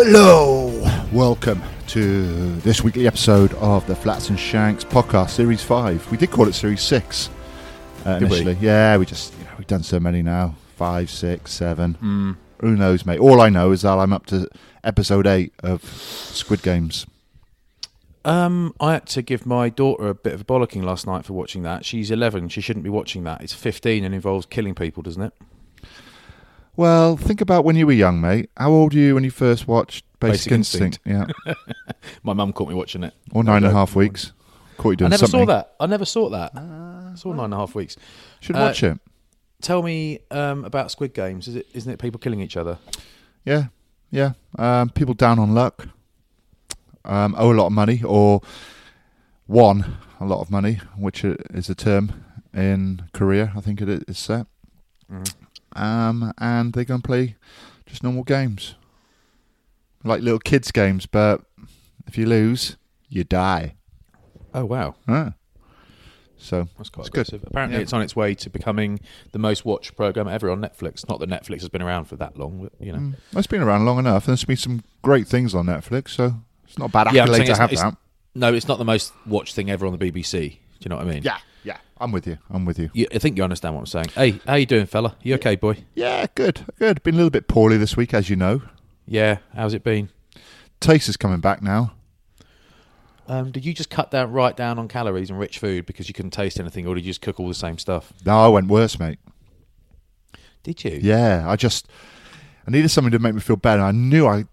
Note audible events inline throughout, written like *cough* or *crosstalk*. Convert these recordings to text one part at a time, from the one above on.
Hello, welcome to this weekly episode of the Flats and Shanks podcast, Series Five. We did call it Series Six uh, Did we? initially. Yeah, we just you know, we've done so many now. Five, six, seven. Hmm. Who knows, mate? All I know is that I'm up to episode eight of Squid Games. Um, I had to give my daughter a bit of a bollocking last night for watching that. She's 11. She shouldn't be watching that. It's 15 and involves killing people, doesn't it? Well, think about when you were young, mate. How old were you when you first watched Basic, Basic Instinct? Instinct. Yeah, *laughs* My mum caught me watching it. or nine and a half weeks. Caught you doing I never something. saw that. I never saw that. I saw nine and a half weeks. Should Uh, watch it. Tell me um, about Squid Games. Is it? Isn't it people killing each other? Yeah, yeah. Um, people down on luck um, owe a lot of money, or won a lot of money, which i- is a term in Korea. I think it is set. Um, and they go and play just normal games, like little kids' games. But if you lose, you die. Oh wow, Ah. So that's quite It's good. aggressive. Apparently, Yeah. it's on its way to becoming the most watched program ever on Netflix. Not that Netflix has been around for that long, but you know. mm, it's been around long enough. And there's been some great things on Netflix, so it's not a bad accolade saying to have that. No, it's not the most watched thing ever on the BBC. Do you know what I mean? Yeah, yeah. I'm with you. I'm with you. You, I think you understand what I'm saying. Hey, how you doing, fella? You okay, boy? Yeah, good, good. Been a little bit poorly this week, as you know. Yeah. How's it been? Taste is coming back now. Um, did you just cut down right down on calories and rich food because you couldn't taste anything, or did you just cook all the same stuff? No, I went worse, mate. Did you? Yeah, I just I needed something to make me feel better. I knew I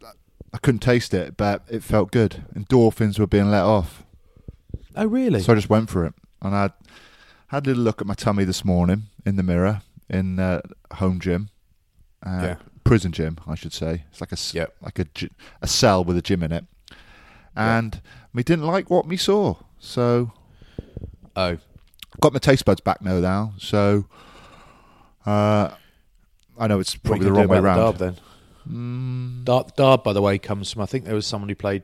I couldn't taste it, but it felt good. Endorphins were being let off, Oh, really? so I just went for it. And I had a little look at my tummy this morning in the mirror in uh, home gym, uh, Yeah. prison gym, I should say. It's like a Yep. like a a cell with a gym in it, and me didn't like what me saw. So oh, got my taste buds back now. Now, so uh, I know it's probably the wrong way around. the Derb then. Derb, Derb, by the way, comes from I think there was someone who played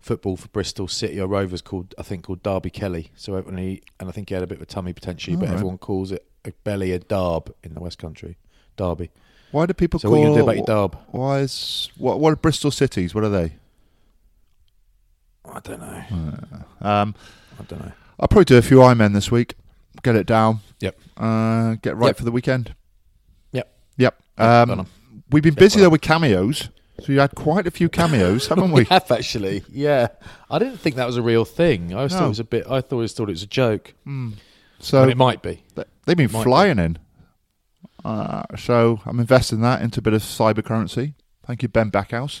football for Bristol City or Rovers called I think called Derby Kelly. So when he and I think he had a bit of a tummy potentially, but Alright. everyone calls it a belly a Derb in the West Country, Derby. Why do people So call? what are you gonna do about your Derb? Why is what? What are Bristol cities? What are they? I don't know. Um, I don't know. I'll probably do a few Ironmen this week. Get it down. Yep. Uh, get right Yep. for the weekend. Yep. Yep. Um, 'em. we've been Yep, busy though with cameos. So you had quite a few cameos, haven't we? *laughs* We have actually, yeah. I didn't think that was a real thing. I always thought it was a bit. I always thought it was a joke. So and it might be. th- they've been might be. flying in. Uh, so I'm investing that into a bit of cyber currency. Thank you, Ben Backhouse.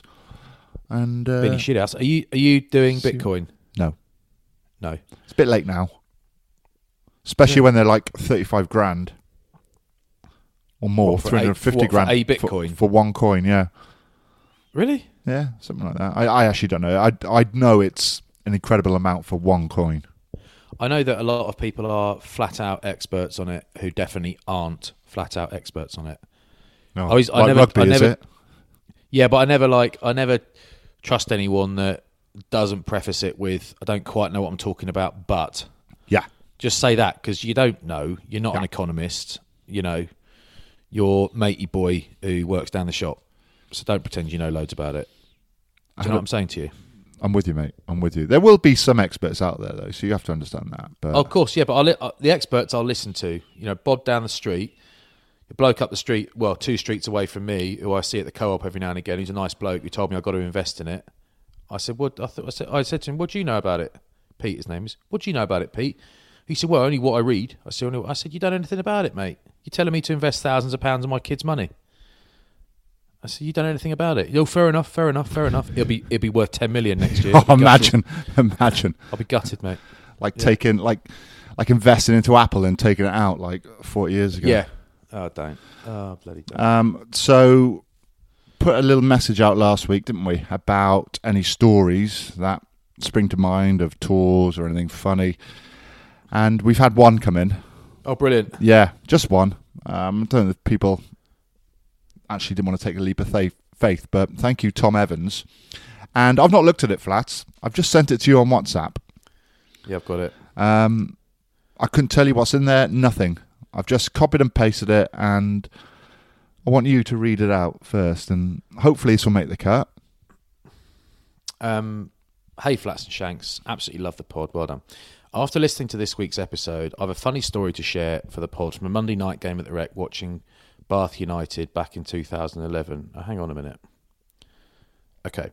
And uh, Benny Shithouse. Are you are you doing Bitcoin? no, No. it's a bit late now. Especially when they're like 35 grand or more, for 350 what, for grand a for- Bitcoin? for one coin. Yeah. Really? Yeah, something like that. I, I actually don't know. I I know it's an incredible amount for one coin. I know that a lot of people are flat out experts on it who definitely aren't flat out experts on it. No, I was- I never- rugby, I is it? Yeah, but I never like I never trust anyone that doesn't preface it with I don't quite know what I'm talking about, but Yeah. just say that because you don't know. You're not an economist. You know, you're matey boy who works down the shop. So don't pretend you know loads about it. Do you know what I'm saying to you? I'm with you, mate. I'm with you. There will be some experts out there, though, so you have to understand that. But of course, yeah. But I'll uh, the experts I'll listen to. You know, Bob down the street, a bloke up the street, well, two streets away from me, who I see at the co-op every now and again. Who's a nice bloke who told me I've got to invest in it. I said, "What?" I thought I said, I said to him, "What do you know about it?" Pete, his name is. What do you know about it, Pete? He said, "Well, only what I read." I said, only, "I said you don't know anything about it, mate. You're telling me to invest thousands of pounds of my kids' money." I said, "You don't know anything about it." Oh, fair enough, fair enough, fair enough. It'll be it'll be worth ten million next year. *laughs* oh, I'll be gutted. imagine, *laughs* imagine, I'll be gutted, mate. like taking, like, like investing into Apple and taking it out like 40 years ago. Yeah. Oh, don't. Oh, bloody don't. Um, so, put a little message out last week, didn't we, about any stories that spring to mind of tours or anything funny. And we've had one come in. oh, brilliant. Yeah, just one. Um, I don't know if people actually didn't want to take a leap of faith, faith, but thank you, Tom Evans. And I've not looked at it, Flats. I've just sent it to you on WhatsApp. Yeah, I've got it. Um, I couldn't tell you what's in there. Nothing. I've just copied and pasted it, and I want you to read it out first, and hopefully this will make the cut. Um, hey, Flats and Shanks. Absolutely love the pod. Well done. After listening to this week's episode, I have a funny story to share for the pod from a Monday night game at the Rec watching Bath United back in 2011. Oh, hang on a minute. Okay.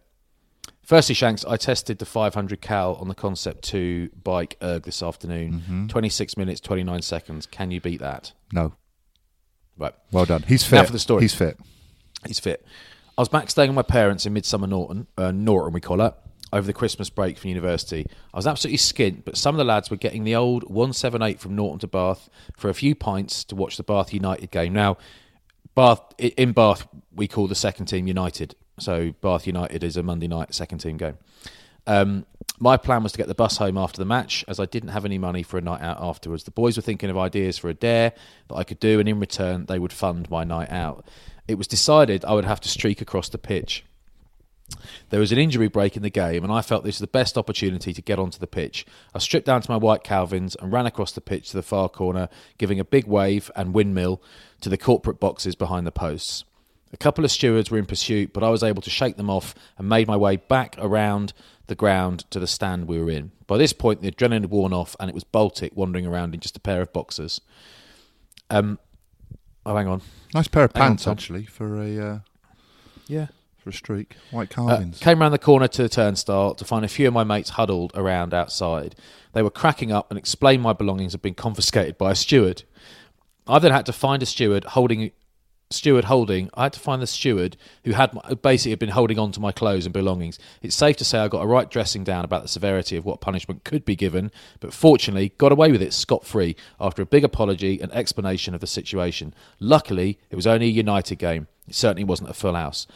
Firstly, Shanks, I tested the 500 cal on the Concept 2 bike erg this afternoon. 26 minutes, 29 seconds. Can you beat that? No, Right. well done. He's fit. Now for the story. He's fit. He's fit. I was back staying with my parents in Midsomer Norton, uh, Norton we call it, over the Christmas break from university. I was absolutely skint, but some of the lads were getting the old 178 from Norton to Bath for a few pints to watch the Bath United game. Now, Bath in Bath we call the second team United, so Bath United is a Monday night second team game. Um, my plan was to get the bus home after the match, as I didn't have any money for a night out afterwards. The boys were thinking of ideas for a dare that I could do, and in return, they would fund my night out. It was decided I would have to streak across the pitch. There was an injury break in the game, and I felt this was the best opportunity to get onto the pitch. I stripped down to my white Calvins and ran across the pitch to the far corner, giving a big wave and windmill to the corporate boxes behind the posts. A couple of stewards were in pursuit, but I was able to shake them off and made my way back around the ground to the stand we were in. By this point, the adrenaline had worn off, and it was Baltic wandering around in just a pair of boxers. Um, oh, hang on. Nice pair of Hang pants Tom. actually for a uh, Yeah. For a streak. White Uh, came round the corner to the turnstile to find a few of my mates huddled around outside. They were cracking up and explained my belongings had been confiscated by a steward. I then had to find a steward holding steward holding. I had to find the steward who had my, basically had been holding on to my clothes and belongings. It's safe to say I got a right dressing down about the severity of what punishment could be given, but fortunately got away with it scot free after a big apology and explanation of the situation. Luckily, it was only a United game. It certainly wasn't a full house.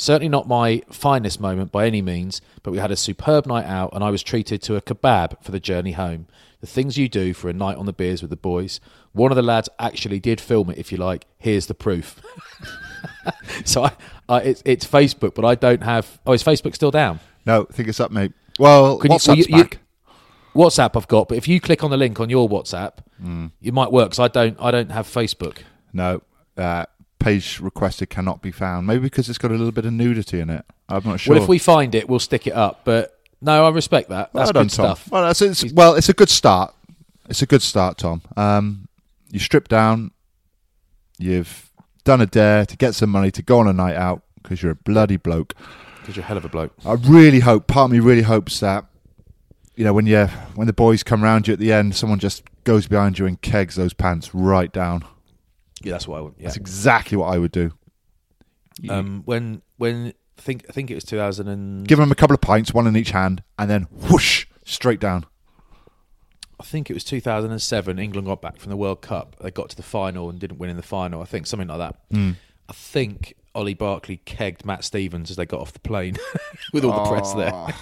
Certainly not my finest moment by any means, but we had a superb night out and I was treated to a kebab for the journey home. The things you do for a night on the beers with the boys. One of the lads actually did film it, if you like. Here's the proof. *laughs* so I, I, it's, it's Facebook, but I don't have. Oh, is Facebook still down? no, I think it's up, mate. Well, Could you- WhatsApp's you- you- back. WhatsApp I've got, but if you click on the link on your WhatsApp, Mm. it might work because I don't. I don't have Facebook. No, uh, page requested cannot be found. Maybe because it's got a little bit of nudity in it. I'm not sure. Well, if we find it, we'll stick it up. But no, I respect that. Well That's done, good Tom. stuff. Well, that's, it's, well, it's a good start. It's a good start, Tom. Um, you strip down. You've done a dare to get some money to go on a night out because you're a bloody bloke. Because you're a hell of a bloke. I really hope. Part of me really hopes that you know when you when the boys come round you at the end, someone just goes behind you and kegs those pants right down. Yeah, that's what I would. Yeah. That's exactly what I would do. Um, when when I think I think it was 2000 and Give them a couple of pints, one in each hand, and then whoosh straight down. I think it was 2007. England got back from the World Cup. They got to the final and didn't win in the final. I think something like that. Hmm. I think Olly Barkley kegged Matt Stevens as they got off the plane *laughs* with all the press there.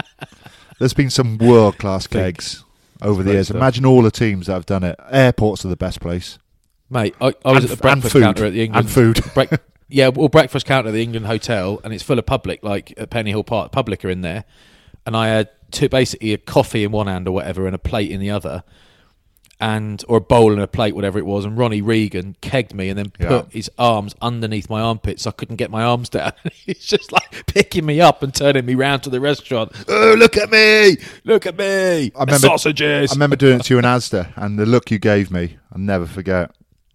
*laughs* There's been some world class kegs over the years. stuff. Imagine all the teams that have done it. Airports are the best place. Mate, I, I was And at the breakfast food. counter at the England And food. *laughs* Break, yeah, well, breakfast counter at the England Hotel, and it's full of public, like at Pennyhill Park. Public are in there, and I had two, basically a coffee in one hand or whatever, and a plate in the other, and or a bowl and a plate, whatever it was. And Ronnie Regan kegged me and then put Yeah. his arms underneath my armpits, so I couldn't get my arms down. *laughs* He's just like picking me up and turning me round to the restaurant. Oh, look at me! Look at me! I remember sausages. I remember doing it to you in Asda, and the look you gave me, I'll never forget.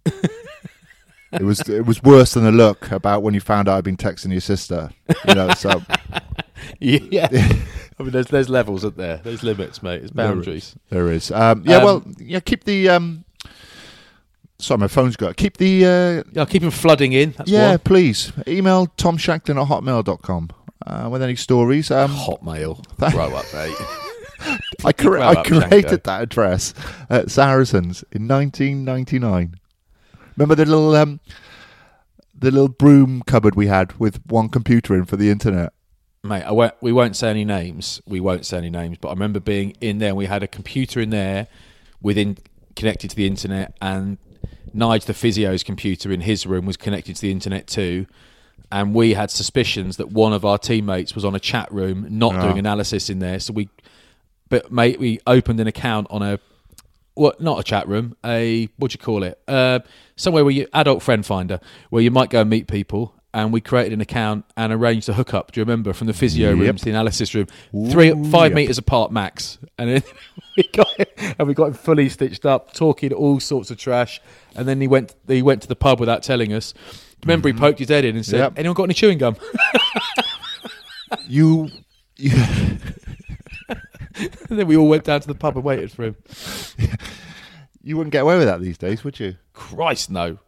It was it was worse than the look about when you found out I'd been texting your sister. You know, so *laughs* yeah. I mean, there's there's levels, isn't there? There's limits, mate. There's boundaries. there is. Um, yeah, Um, well, yeah. Keep the. Um, sorry, my phone's got. Keep the. Uh, Yeah, keep them flooding in. That's yeah, one. please email Tom Shanklin at hotmail.com uh, with any stories. Um, Hotmail. *laughs* Thank- Grow up, mate. *laughs* I, cre- I up, created Shanko. that address at Saracens in 1999. Remember the little um, the little broom cupboard we had with one computer in for the internet? mate, I won't, we won't say any names. We won't say any names, but I remember being in there and we had a computer in there within connected to the internet and Nige the physio's computer in his room was connected to the internet too. And we had suspicions that one of our teammates was on a chat room, not Ah. doing analysis in there. So we, but mate, we opened an account on a, what? Not a chat room. A what do you call it? Uh, somewhere where you adult friend finder, where you might go and meet people. And we created an account and arranged a hookup. Do you remember from the physio room to the analysis room, three five yep. meters apart max, and then *laughs* we got and we got him fully stitched up, talking all sorts of trash. And then he went he went to the pub without telling us. Remember, he poked his head in and said, Yep. "Anyone got any chewing gum?" *laughs* You, you *laughs* and *laughs* then we all went down to the pub and waited for him. *laughs* you wouldn't get away with that these days, would you? Christ, no.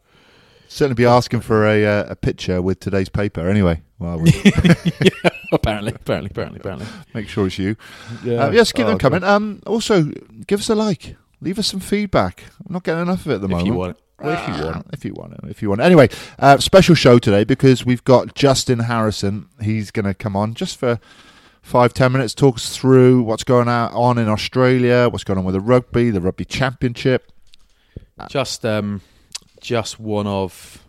Certainly be asking for a uh, a picture with today's paper. Anyway, well, we'll *laughs* apparently, apparently, apparently, apparently. make sure it's you. Yeah. Uh, yes, keep Oh, them coming. Um, also, give us a like. Leave us some feedback. I'm not getting enough of it at the If moment. you want it. Well, if you want, if you want it, if you want. Anyway, uh, special show today because we've got Justin Harrison. He's going to come on just for five ten minutes, talk us through what's going on in Australia, what's going on with the rugby, the rugby championship. just um, just one of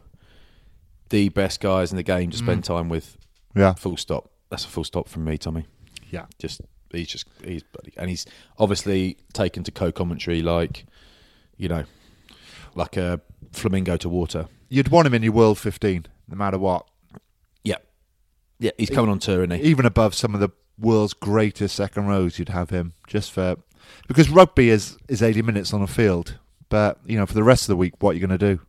the best guys in the game to spend time with. Yeah, Full stop. That's a full stop from me, Tommy. yeah. Just he's just he's bloody, and he's obviously taken to co-commentary like you know, like a flamingo to water. You'd want him in your World 15, no matter what. Yeah, yeah. He's coming on tour, isn't he? Even above some of the world's greatest second rows, you'd have him just for because rugby is is 80 minutes on a field. But you know, for the rest of the week, what are you going to do?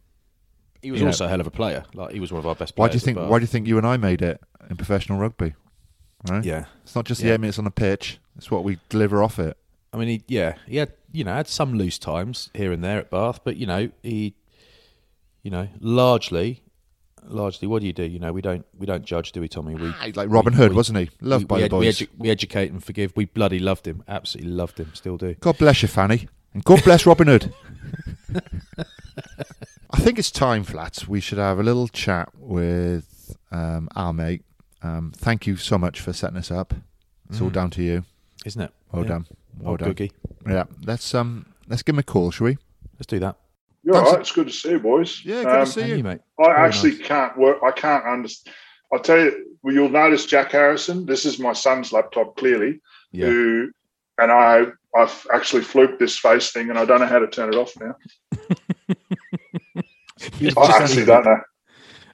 He was you know- also a hell of a player. Like he was one of our best Why do you think? Why do you think you and I made it in professional rugby? Right? Yeah. It's not just the Yeah. eight minutes on the pitch; it's what we deliver off it. I mean, he, yeah, he had you know had some loose times here and there at Bath, but you know he, you know, largely, largely, what do you do? You know, we don't we don't judge, do we, Tommy? We He's like Robin we- Hood, we- wasn't he? Loved we, by the boys. edu- we educate and forgive. We bloody loved him, absolutely loved him, still do. God bless you, Fanny, and God bless Robin Hood. *laughs* I think it's time, flats. We should have a little chat with um, our mate. Um, thank you so much for setting us up. It's all Mm. down to you. Isn't it? Well Yeah. done. Well Old done. Googie. Yeah, let's um, let's give him a call, shall we? Let's do that. You're Thanks. all right. It's good to see you, boys. Yeah, good to Um, see you. mate. I Very actually nice. can't work. I can't understand. I'll tell you. Well, you'll notice Jack Harrison. This is my son's laptop, clearly. Yeah. Who and I, I've actually fluked this face thing, and I don't know how to turn it off now. *laughs* I actually don't know.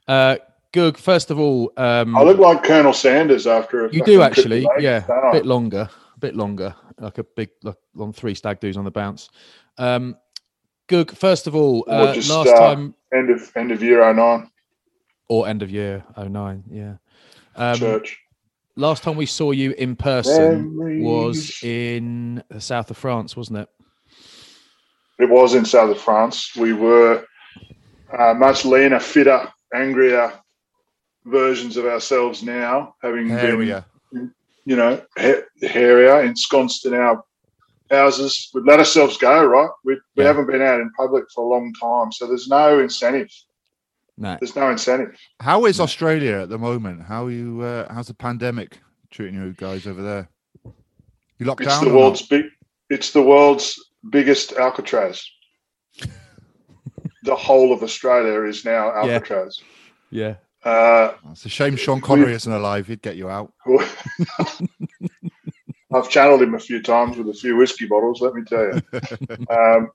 Uh, Goog, first of all, um, I look like Colonel Sanders after. A you do actually, yeah, a bit longer, a bit longer, like a big, like long three stag doos on the bounce. Um, Goog, first of all, uh, just, last uh, time End of end of year 09 or end of year 09, yeah. Um, church. last time we saw you in person Memories. was in the south of France, wasn't it? It was in south of France. We were uh, much leaner, fitter, angrier versions of ourselves now, having been you know, ha- hairier, ensconced in our houses. We've let ourselves go, right? We, we Yeah. haven't been out in public for a long time. So there's no incentive. No. There's no incentive. How is Australia at the moment? How are you? Uh, how's the pandemic treating you guys over there? You locked It's down? the or not? world's big, it's the world's biggest Alcatraz. *laughs* the whole of Australia is now Yeah. Alcatraz. Yeah. Uh, It's a shame Sean Connery isn't alive. He'd get you out. *laughs* *laughs* I've channeled him a few times with a few whiskey bottles. Let me tell you, *laughs* um,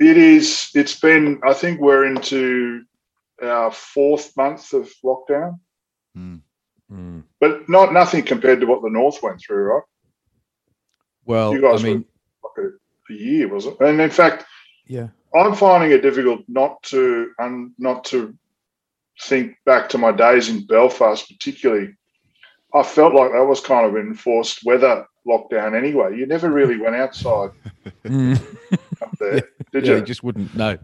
it is. It's been. I think we're into our fourth month of lockdown, Mm. Mm. but not nothing compared to what the North went through. Right, Well, you guys I mean, were like a, a year, was it? And in fact, yeah. I'm finding it difficult not to um, not to think back to my days in Belfast, particularly. I felt like that was kind of enforced weather lockdown anyway. You never really went outside Mm. up there, *laughs* did yeah, you? you just wouldn't. No,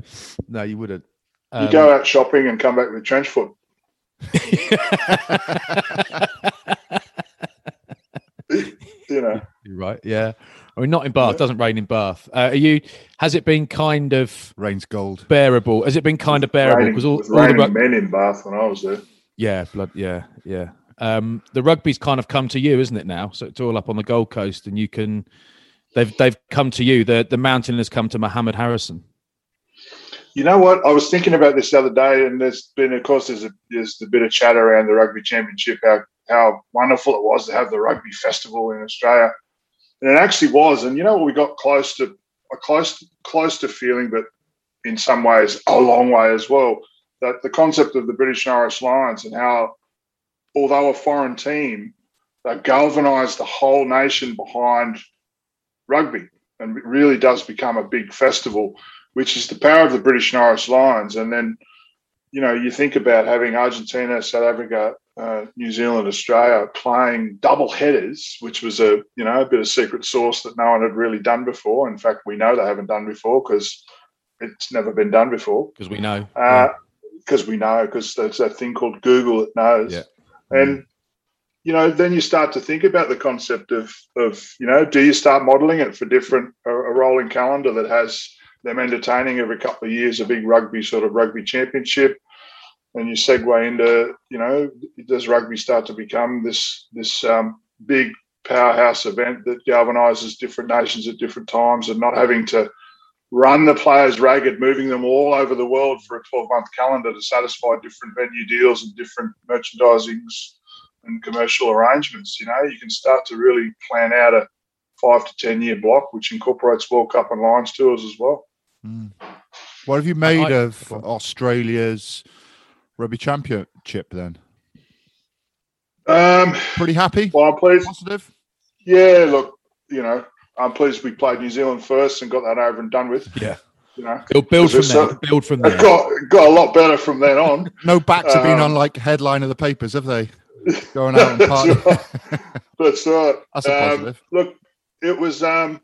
no, you wouldn't. you Um, go out shopping and come back with trench foot. *laughs* You know, You're right. Yeah. I mean, not in Bath. Doesn't rain in Bath. Uh, are you? Has it been kind of Rain's gold. bearable? Has it been kind of bearable? Because all, with all the raining rug- men in Bath when I was there. yeah, blood. Yeah, yeah. Um, the rugby's kind of come to you, isn't it now? So it's all up on the Gold Coast, and you can. They've they've come to you. The the mountain has come to Mohammed Harrison. You know what? I was thinking about this the other day, and there's been, of course, there's a there's a bit of chatter around the rugby championship, how how wonderful it was to have the rugby festival in Australia, and it actually was. And you know what? We got close to a close close to feeling, but in some ways a long way as well. That the concept of the British and Irish Lions and how, although a foreign team, they galvanised the whole nation behind rugby, and it really does become a big festival which is the power of the British and Irish Lions. And then, you know, you think about having Argentina, South Africa, uh, New Zealand, Australia playing double headers, which was a you know a bit of secret sauce that no one had really done before. In fact, we know they haven't done before because it's never been done before. Because we know. Because we know, because there's that thing called Google that knows. Yeah. And you know, then you start to think about the concept of of you know, do you start modelling it for different a, a rolling calendar that has them entertaining every couple of years a big rugby sort of rugby championship, and you segue into you know, does rugby start to become this this um, big powerhouse event that galvanizes different nations at different times and not having to run the players ragged, moving them all over the world for a 12 month calendar to satisfy different venue deals and different merchandisings and commercial arrangements. You know, you can start to really plan out a five to 10 year block, which incorporates World Cup and Lions tours as well. Mm. What have you made I- of Australia's rugby championship then? Um, Pretty happy? well, I'm pleased. Positive? Yeah, look, you know, I'm pleased we played New Zealand first and got that over and done with. Yeah. You know, Build, build from there. so- build from it there. got got a lot better from then on. No backs have been Um, on like headline of the papers, have they? *laughs* Going out and party. *laughs* That's right. That's a Um, positive. look, it was, um,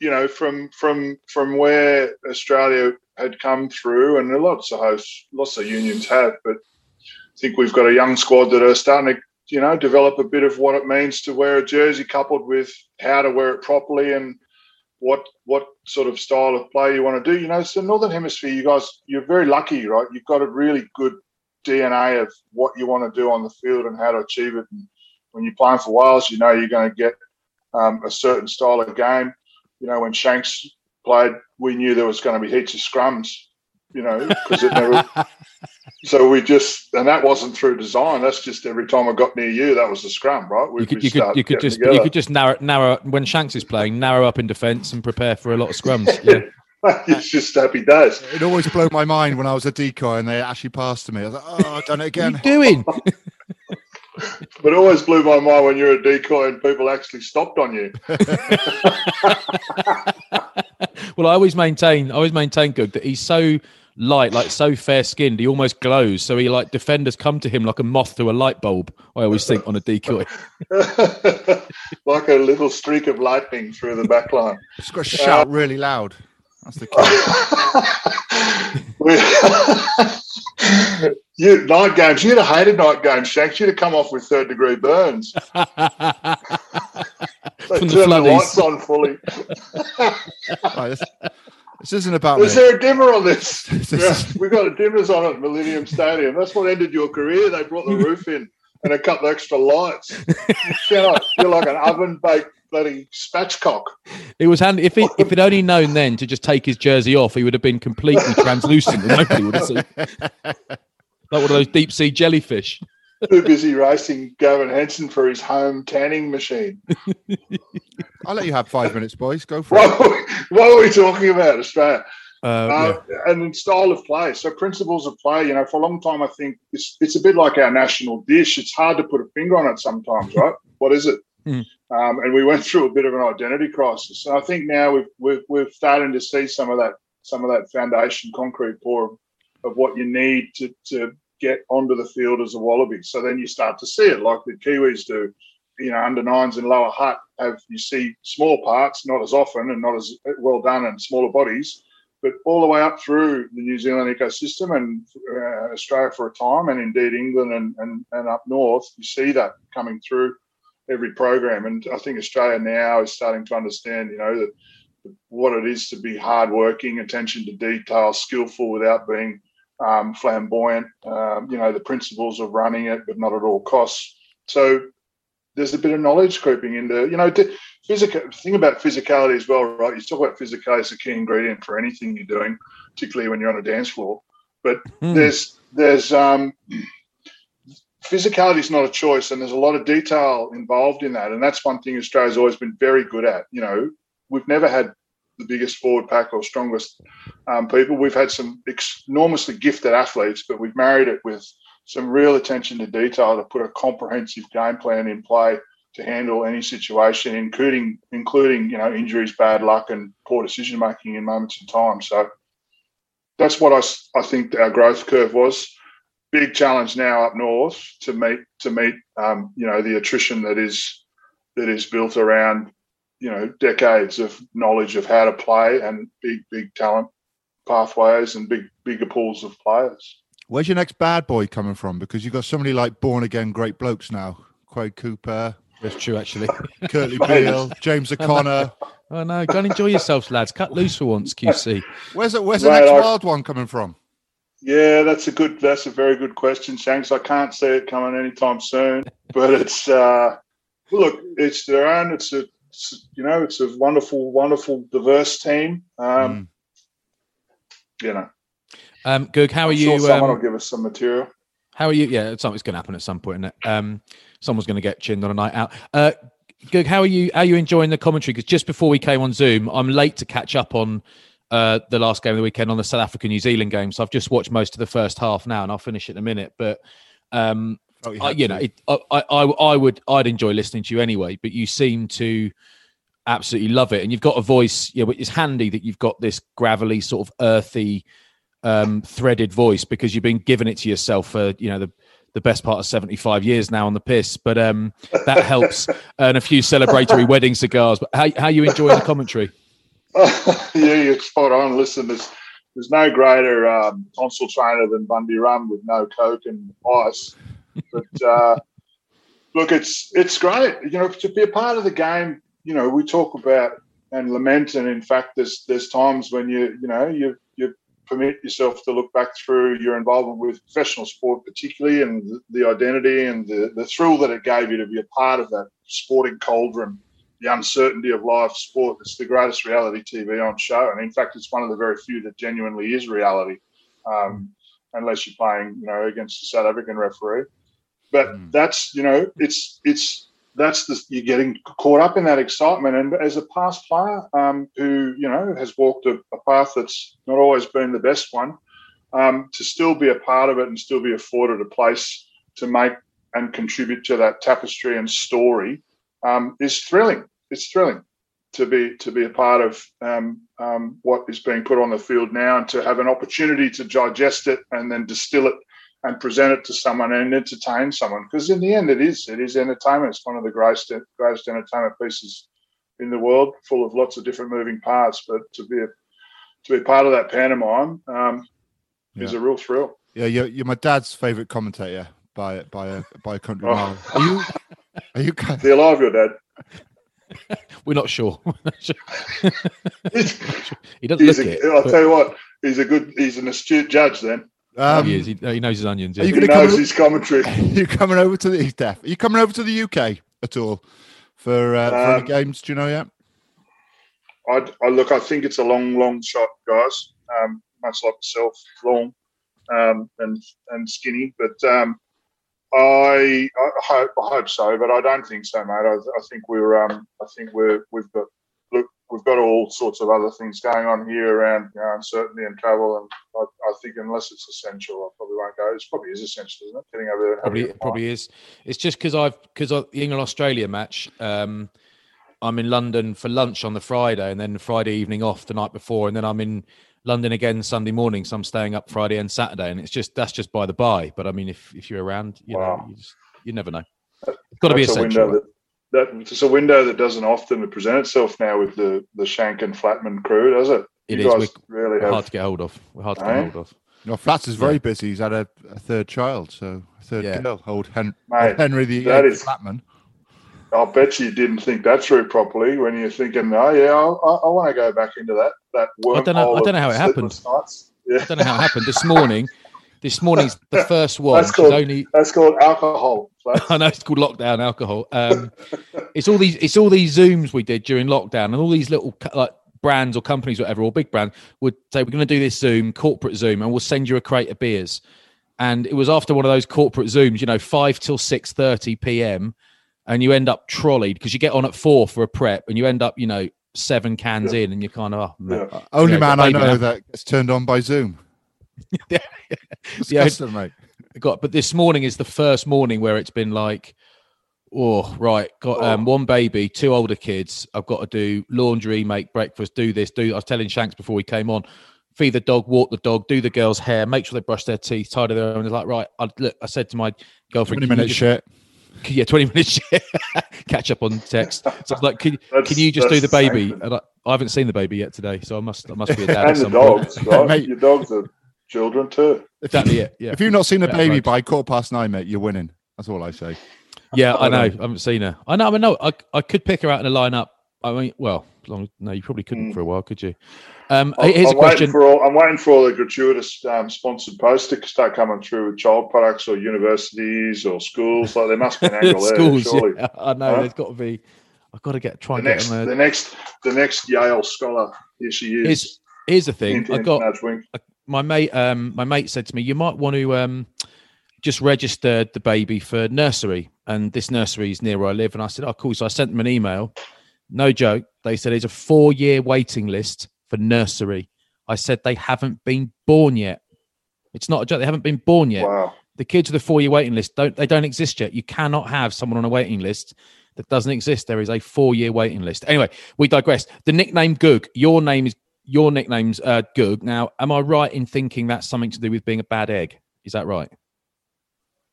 you know, from from from where Australia had come through, and lots of hosts, lots of unions have, but I think we've got a young squad that are starting to, you know, develop a bit of what it means to wear a jersey, coupled with how to wear it properly and what what sort of style of play you want to do. You know, so Northern Hemisphere, you guys, you're very lucky, right? You've got a really good DNA of what you want to do on the field and how to achieve it. And when you're playing for Wales, you know you're going to get um, a certain style of game. You know, when Shanks played, we knew there was going to be heaps of scrums. You know, because it never. *laughs* so we just, and that wasn't through design. That's just every time I got near you, that was the scrum, right? We, You could, we you could, you could getting just, you together. could just narrow, narrow when Shanks is playing, narrow up in defence and prepare for a lot of scrums. *laughs* Yeah, *laughs* it's just happy days. It always blew my mind when I was a decoy and they actually passed to me. I was like, oh, I've done it what again. are you doing? *laughs* But it always blew my mind when you're a decoy and people actually stopped on you. well, I always maintain, I always maintain, good that he's so light, like so fair skinned, he almost glows. So he like defenders come to him like a moth to a light bulb. I always think on a decoy. *laughs* like a little streak of lightning through the back line. Just got to shout uh, really loud. That's the key. *laughs* We- *laughs* you night games. You'd have hated night games, Shanks. You'd have come off with third degree burns. They From the the lights on fully. Right, this, this isn't about Is me. there a dimmer on this? This *laughs* *laughs* Yeah, we got a dimmers on at Millennium Stadium. That's what ended your career. They brought the roof in and a couple of extra lights. You know, you're like an oven baked bloody spatchcock. It was handy. If he if he'd only known then to just take his jersey off, he would have been completely translucent. and Nobody would have seen. Like one of those deep sea jellyfish. Too busy racing Gavin Henson for his home tanning machine. *laughs* I'll let you have five minutes, boys. Go for it. What, are we- what are we talking about, Australia? Uh, Uh, and in style of play. So principles of play, you know, for a long time, I think it's it's a bit like our national dish. It's hard to put a finger on it sometimes, right? what is it? Hmm. Um, and we went through a bit of an identity crisis. And I think now we've, we've we're starting to see some of that some of that foundation concrete pour of, of what you need to to get onto the field as a wallaby. So then you start to see it like the Kiwis do. You know, under nines and Lower Hutt have you see small parts, not as often and not as well done, and smaller bodies but all the way up through the New Zealand ecosystem and uh, Australia for a time, and indeed England and, and, and up north, you see that coming through every program. And I think Australia now is starting to understand, you know, that what it is to be hardworking, attention to detail, skillful without being um, flamboyant. Um, you know, the principles of running it, but not at all costs. So there's a bit of knowledge creeping into, you know, physical thing about physicality as well, right? You talk about physicality as a key ingredient for anything you're doing, particularly when you're on a dance floor. But Hmm. there's there's um, physicality is not a choice, and there's a lot of detail involved in that, and that's one thing Australia's always been very good at. You know, we've never had the biggest forward pack or strongest um, people. We've had some enormously gifted athletes, but we've married it with some real attention to detail to put a comprehensive game plan in play to handle any situation, including including you know injuries, bad luck, and poor decision making in moments in time. So that's what I, I think our growth curve was. Big challenge now up north to meet to meet um, you know the attrition that is that is built around you know decades of knowledge of how to play and big big talent pathways and big bigger pools of players. Where's your next bad boy coming from? Because you've got so many like born again great blokes now. Quade Cooper, that's true, actually. *laughs* Kurtley *laughs* Beale, James O'Connor. Oh no, go and enjoy yourselves, lads. Cut loose for once, QC. Where's it? Where's the Right, next I- wild one coming from? Yeah, that's a good. That's a very good question, Shanks. I can't see it coming anytime soon, *laughs* but it's uh, look, it's their own. It's a, it's, you know, it's a wonderful, wonderful, diverse team. Um, You know, Um, Goog, how are I'm you? sure someone um, will give us some material. How are you? Yeah, something's going to happen at some point. Isn't it? Um, someone's going to get chinned on a night out. Uh, Goog, how are you? How are you enjoying the commentary? Because just before we came on Zoom, I'm late to catch up on uh, the last game of the weekend on the South Africa New Zealand game. So I've just watched most of the first half now, and I'll finish it in a minute. But um, Felt you I, you know, it, I, I, I I would, I'd enjoy listening to you anyway. But you seem to absolutely love it, and you've got a voice. You know, it's handy that you've got this gravelly, sort of earthy, um, threaded voice because you've been giving it to yourself for you know the the best part of 75 years now on the piss but um that helps *laughs* and a few celebratory wedding cigars but how, how you enjoying the commentary *laughs* yeah, you're spot on. Listen, there's there's no greater um, tonsil trainer than Bundy Rum with no coke and ice. But uh, *laughs* look, it's it's great. You know, to be a part of the game. You know, we talk about and lament, and in fact, there's there's times when you you know you you permit yourself to look back through your involvement with professional sport, particularly, and the, the identity and the, the thrill that it gave you to be a part of that sporting cauldron the uncertainty of live sport. It's the greatest reality TV on show, and in fact, it's one of the very few that genuinely is reality, um, unless you're playing, you know, against a South African referee. But Mm. that's you know, it's it's that's the you're getting caught up in that excitement. And as a past player um, who you know has walked a, a path that's not always been the best one, um, to still be a part of it and still be afforded a place to make and contribute to that tapestry and story um, is thrilling. It's thrilling to be to be a part of um, um, what is being put on the field now, and to have an opportunity to digest it and then distill it and present it to someone and entertain someone. Because in the end, it is it is entertainment. It's one of the greatest greatest entertainment pieces in the world, full of lots of different moving parts. But to be a to be part of that pantomime um, is a real thrill. Yeah, you're, you're my dad's favorite commentator by by a by a country Oh. mile. Are you? Are you? guys- They're alive, your dad. *laughs* we're not sure He's, *laughs* *laughs* he doesn't he's look a, it I'll but tell you what. He's a good. He's an astute judge. Then Um, he is he, he knows his onions yeah. Are you he gonna come knows in- his commentary. *laughs* Are you coming over to the he's deaf? Are you coming over to the UK at all for uh, for Um, any games? Do you know yet? I, I look. I think it's a long, long shot, guys. Um, much like myself, long um, and and skinny. But um, I, I hope I hope so, but I don't think so, mate. I, I think we're um, I think we're we've got look we've got all sorts of other things going on here around you know, uncertainty and travel, and I, I think unless it's essential, I probably won't go. It probably is essential, isn't it? Getting over there, Probably, it probably is. It's just because I've because the England Australia match. Um, I'm in London for lunch on the Friday, and then Friday evening off the night before, and then I'm in London again Sunday morning. So I'm staying up Friday and Saturday, and it's just that's just by the by. But I mean, if if you're around, you Wow. know, you, just, you never know. It's got to be essential. Window that, that it's a window that doesn't often present itself now with the the Shank and Flatman crew, does it? It you is. We're, really we're have. hard to get hold of. We're hard to get Eh? hold of. No, Flats is very Yeah. busy. He's had a, a third child, so a third Yeah. girl. Old Hen- Mate, Henry the that eighth is- Flatman. I'll bet you didn't think that through properly when you're thinking, oh yeah, I, I, want to go back into that that wormhole. I don't know- I don't know how it happened. Yeah, I don't know how it happened this morning. This morning's the *laughs* first one. That's called- only that's called alcohol. Flats. *laughs* I know it's called lockdown alcohol. Um, it's all these it's all these zooms we did during lockdown, and all these little like brands or companies, whatever, or big brand would say we're going to do this Zoom, corporate Zoom, and we'll send you a crate of beers. And it was after one of those corporate Zooms, you know, five till six thirty p.m. and you end up trolleyed because you get on at four for a prep, and you end up, you know, seven cans in, and you're kind of oh, man. Yeah. Only Yeah, man I know now. that gets turned on by Zoom. *laughs* Yeah. Disgusting, mate. Got but this morning is the first morning where it's been like oh right got um one baby two older kids. I've got to do laundry make breakfast do this do i was telling shanks before we came on feed the dog walk the dog do the girl's hair make sure they brush their teeth tidy their own. It's like right i look i said to my girlfriend 20 "Can minutes shit. *laughs* yeah 20 minutes *laughs* catch up on text. So i was like can, That's- can you just do the baby? and I, I haven't seen the baby yet today so i must i must be a dad and the some dogs, *laughs* right? Mate. Your dogs are children too. exactly it yeah If you've not seen a Yeah, baby right. by quarter past nine, mate, you're winning. That's all I say. Yeah, I I know. I haven't seen her. I know. I mean, no, I I could pick her out in a lineup. I mean, well, long no, you probably couldn't Mm. for a while, could you? Um, I'm, here's a I'm waiting question. for all. I'm waiting for all the gratuitous um, sponsored posts to start coming through with child products or universities or schools. Like there must be an *laughs* angle there. Schools, surely. yeah, I know. Huh? There's got to be. I've got to get try The and get next, them. the next, the next Yale scholar. Here she is. here's here's the thing. Hint, I hint, got nudge, wink. My mate. Um, my mate said to me, you might want to um, just register the baby for nursery, and this nursery is near where I live. And I said, oh, cool. So I sent them an email. No joke. They said it's a four-year waiting list for nursery. I said they haven't been born yet. It's not a joke. They haven't been born yet. Wow. The kids with a four-year waiting list don't they don't exist yet. You cannot have someone on a waiting list that doesn't exist. There is a four-year waiting list. Anyway, we digress. The nickname Goog. Your name is your nickname's uh, Goog. Now, am I right in thinking that's something to do with being a bad egg? Is that right?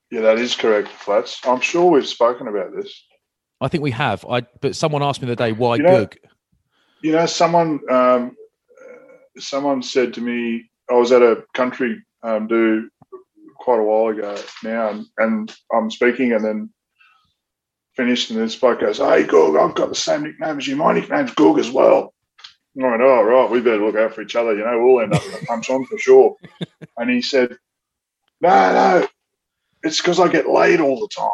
Yeah, that is correct, Flats. I'm sure we've spoken about this. I think we have. I but someone asked me the other day why You know- Goog. You know, someone um, someone said to me, I was at a country um, do quite a while ago now, and, and I'm speaking, and then finished, and then spoke goes, "Hey, Goog, I've got the same nickname as you. My nickname's Goog as well." I went, "Oh, right, we better look out for each other. You know, we'll end up in a punch on for sure." *laughs* And he said, "No, no, it's because I get laid all the time."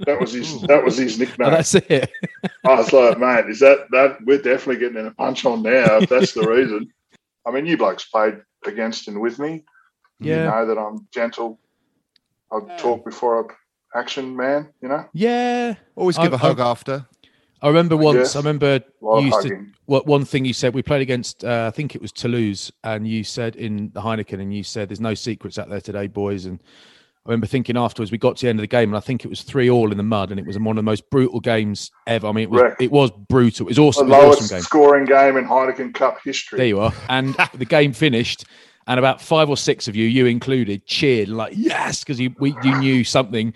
That was his. That was his Oh, nickname. that's it. I was like, mate, is that that we're definitely getting in a punch on now if that's the *laughs* reason. I mean, you blokes played against and with me. Yeah. You know that I'm gentle. I'll talk before I action man, you know? Yeah. Always I- give a I- hug after. I remember once. Yes. I remember you used to what one thing you said we played against uh, i think it was toulouse and you said in the heineken and you said there's no secrets out there today boys. And i remember thinking afterwards we got to the end of the game and i think it was three all in the mud and it was one of the most brutal games ever. I mean it was it was brutal. It was awesome. An lowest awesome game. scoring game in Heineken Cup history. there you are. And *laughs* the game finished and about five or six of you you included cheered like yes because you we, you knew something.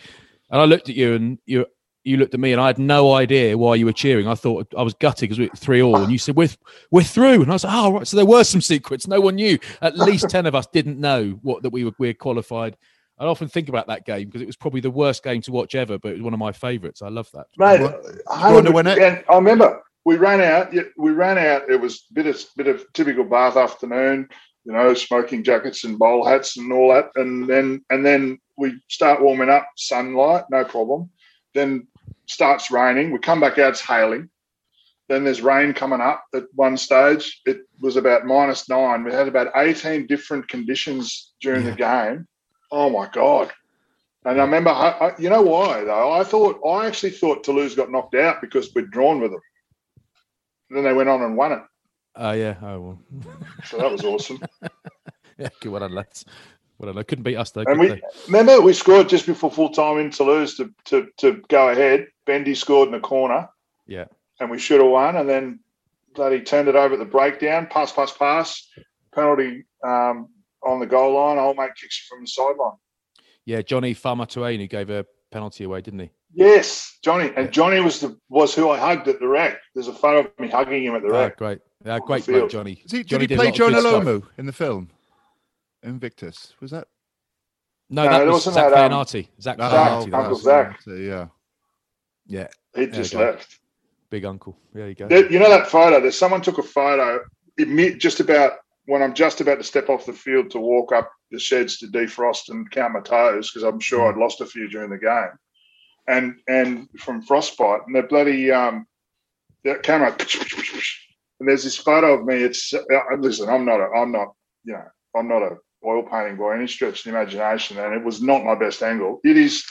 And i looked at you and you you looked at me and I had no idea why you were cheering. I thought I was gutted because we were three all, and you said we're we're through, and I was like, oh right. So there were some secrets. No one knew. At least ten of us didn't know what that we were we're qualified. I often think about that game because it was probably the worst game to watch ever, but it was one of my favourites. I love that. Mate, You want to win it? And I remember we ran out. We ran out. It was a bit of bit of typical Bath afternoon. You know, smoking jackets and bowl hats and all that. And then and then we start warming up. Sunlight, no problem. Then starts raining. We come back out, it's hailing. Then there's rain coming up at one stage. It was about minus nine. We had about 18 different conditions during the game. Oh my God. And I remember, I, I, you know why though? I thought, I actually thought Toulouse got knocked out because we'd drawn with them. then they went on and won it. Oh yeah. Oh well. So that was awesome. *laughs* yeah. Good. Done, lads. Well. They couldn't beat us though. And we they? remember we scored just before full time in Toulouse to, to to go ahead. Bendy scored in the corner, Yeah. and we should have won. And then bloody turned it over at the breakdown. Pass, pass, pass. Penalty um, on the goal line. Old mate kicks it from the sideline. Yeah. Johnny Famatuainu gave a penalty away, didn't he? Yes, Johnny. And Johnny was the was who I hugged at the Rec. There's a photo of me hugging him at the Ah, Rec. great. Yeah, the great field. bloke, Johnny. Is he, did Johnny he did a play lot of Jonah. Lomu in the film? Invictus. Was that? No, No, that there was wasn't Zach that, um, Zach Oh, Feaunati. Uncle. Zach. Yeah. Yeah. He just left. Big uncle. There you go. There- you know that photo? There's someone took a photo just about when I'm just about to step off the field to walk up the sheds to defrost and count my toes because I'm sure I'd lost a few during the game, and and from frostbite and the bloody um that camera *laughs* and there's this photo of me. It's uh, listen, I'm not a, I'm not you know I'm not a oil painting by any stretch of the imagination, and it was not my best angle. It is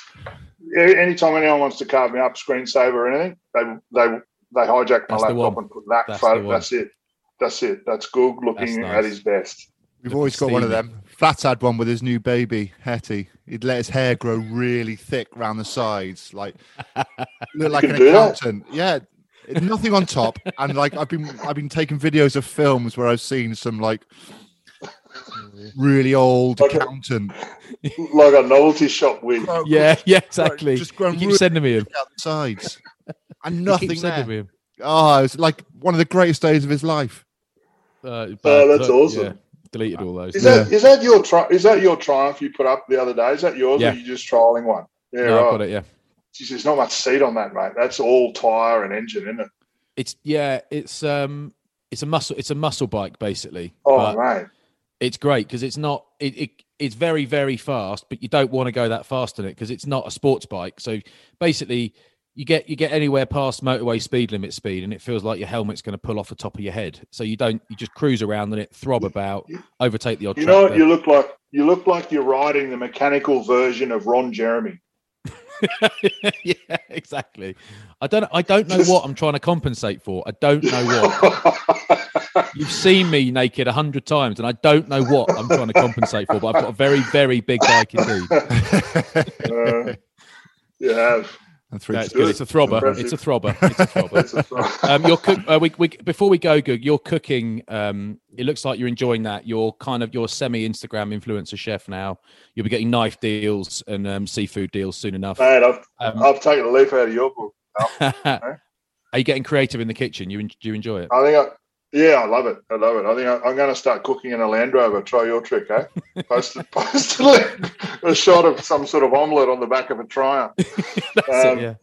anytime anyone wants to carve me up, screensaver or anything, they they they hijack my That's laptop and put that That's photo. That's it. That's it. That's Goog looking That's at his best. We've The always got one of them. Flats had one with his new baby, Hetty. He'd let his hair grow really thick round the sides, like *laughs* look like an do that? accountant. Yeah, nothing on top. And like I've been, I've been taking videos of films where I've seen some like *laughs* really old Like a- accountant *laughs* Like a novelty shop wig. grow- Yeah, yeah, exactly. just grown you keep really sending me him. out the sides, *laughs* and nothing keep sending there. me him. Oh, it was like one of the greatest days of his life. Uh, Oh, but- that's but, awesome. Yeah, deleted all those. Is that is that your tri- is that your triumph you put up the other day? Is that yours Yeah. or you just trialing one? Yeah, no, I've right. got it. Yeah, Jeez, there's not much seat on that, mate. That's all tire and engine, isn't it? it's yeah, it's um, it's a muscle, it's a muscle bike basically. Oh, but mate. It's great because it's not it, it it's very very fast, but you don't want to go that fast in it because it's not a sports bike. So basically, you get you get anywhere past motorway speed limit speed, and it feels like your helmet's going to pull off the top of your head. So you don't you just cruise around and it throb about, overtake the odd. You know what you look like? You look like you're riding the mechanical version of Ron Jeremy. *laughs* yeah, exactly. I don't I don't know what I'm trying to compensate for. I don't know what. You've seen me naked a hundred times, and I don't know what I'm trying to compensate for. But I've got a very, very big bike indeed. *laughs* Uh. And three That's good. It's a throbber. Impressive. It's a throbber. *laughs* It's a throbber. That's a- um, you're cook. Uh, we, we before we go, Goog, you're cooking. Um, it looks like you're enjoying that. You're kind of your semi Instagram influencer chef now. You'll be getting knife deals and um, seafood deals soon enough. Mate, I've, Um, I've taken a leaf out of your book. *laughs* are you getting creative in the kitchen? You do you enjoy it? I think I, yeah, I love it. I love it. I think I, I'm going to start cooking in a Land Rover. Try your trick, eh? *laughs* Post, post a, a shot of some sort of omelette on the back of a Triumph. *laughs* Um, it. Yeah.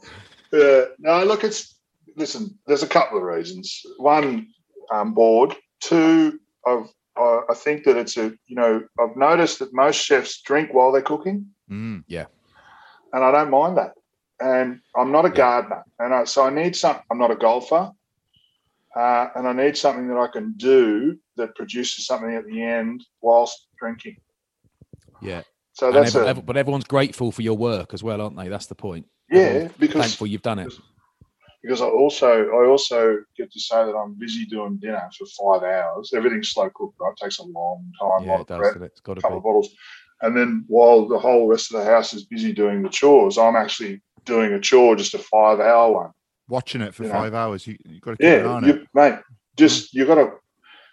Yeah. No, look, it's listen. There's a couple of reasons. One, I'm bored. Two, I've I I think that it's a you know I've noticed that most chefs drink while they're cooking, Mm. and I don't mind that. And I'm not a Yeah. gardener, and I, so I need some. I'm not a golfer, uh, and I need something that I can do that produces something at the end whilst drinking. Yeah. So And that's every- a every- but everyone's grateful for your work as well, aren't they? That's the point. yeah Everyone's because thankful you've done it. because I also I also get to say that I'm busy doing dinner for five hours. Everything's slow cooked, right? It takes a long time, Yeah, it does. it? It's got a couple of bottles. And then while the whole rest of the house is busy doing the chores, I'm actually doing a chore, just a five hour one. Watching it for Yeah. five hours, you you got to keep an eye Yeah, on you, it. mate. Just you got to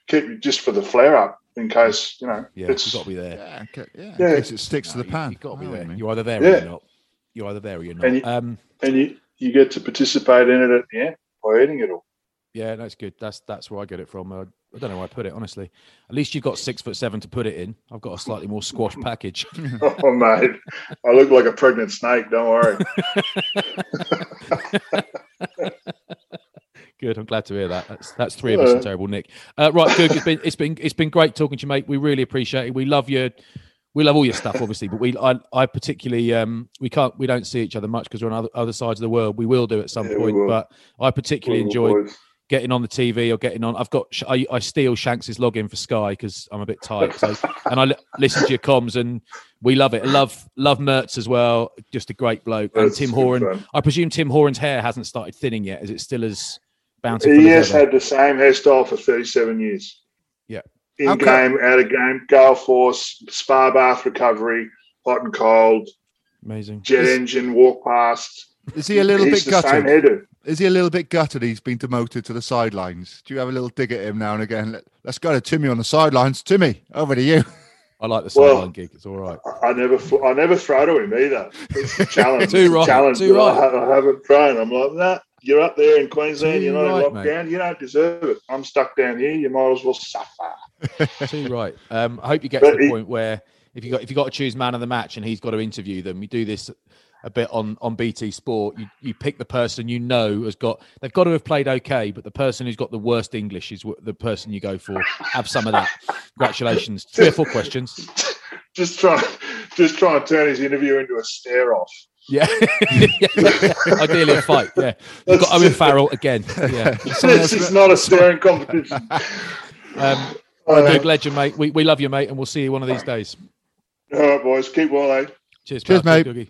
keep just for the flare up in case you know. Yeah, it's you've got to be there. Yeah, okay, yeah. Yeah. In case it sticks to the you- pan. You've got to be I know what there. you mean. You're either there or you're not. You're either there or you're not. And you- um, and you you get to participate in it at the end by eating it all. yeah, that's good. That's that's where I get it from. Uh, I don't know where I put it, honestly. At least you've got six foot seven to put it in. I've got a slightly more squash *laughs* package. *laughs* oh mate, I look like a pregnant snake. Don't worry. *laughs* Good. I'm glad to hear that. That's that's three of us and terrible Nick. Uh, right, good. It's been it's been it's been great talking to you, mate. We really appreciate it. We love your we love all your stuff, obviously, but we I, I particularly um, we can't we don't see each other much because we're on other, other sides of the world. We will do at some Yeah, point, but I particularly enjoy boys. Getting on the TV or getting on. I've got I, I steal Shanks's login for Sky because I'm a bit tight. So and I listen to your comms and we love it. I love love Mertz as well. Just a great bloke. And That's Tim Horan. fun. I presume Tim Horan's hair hasn't started thinning yet. Is it still as bountiful? He has ever? had the same hairstyle for 37 years. Yeah. In Okay. game, out of game, gale force, spa bath recovery, hot and cold, Amazing. jet Is- engine, walk past. Is he a little He's bit the gutted? Is he a little bit gutted? He's been demoted to the sidelines. Do you have a little dig at him now and again? Let, let's go to Timmy on the sidelines. Timmy, over to you. I like the Well- sideline gig. It's all right. I- I never, I never throw to him either. It's a *laughs* challenge. Too It's a right, challenge. too but I, right. I haven't thrown. I'm like, nah, you're up there in Queensland. Too you're not right, in mate. You don't deserve it. I'm stuck down here. You might as well suffer. *laughs* Too right. Um, I hope you get But to the he- point where if you got if you got to choose man of the match and he's got to interview them, you do this a bit on on BT Sport. You you pick the person you know has got they've got to have played okay, but the person who's got the worst English is the person you go for. Have some of that. Congratulations. Three or four questions. Just try, just try and turn his interview into a stare off. Yeah. *laughs* Ideally a fight. Yeah. You've got Owen Farrell again. Yeah. *laughs* this is not a staring competition. *laughs* Um, All big right, legend, mate. We, we love you, mate, and we'll see you one of these days. all right, boys. Keep well, eh? Cheers, Cheers, pal. mate. Googie.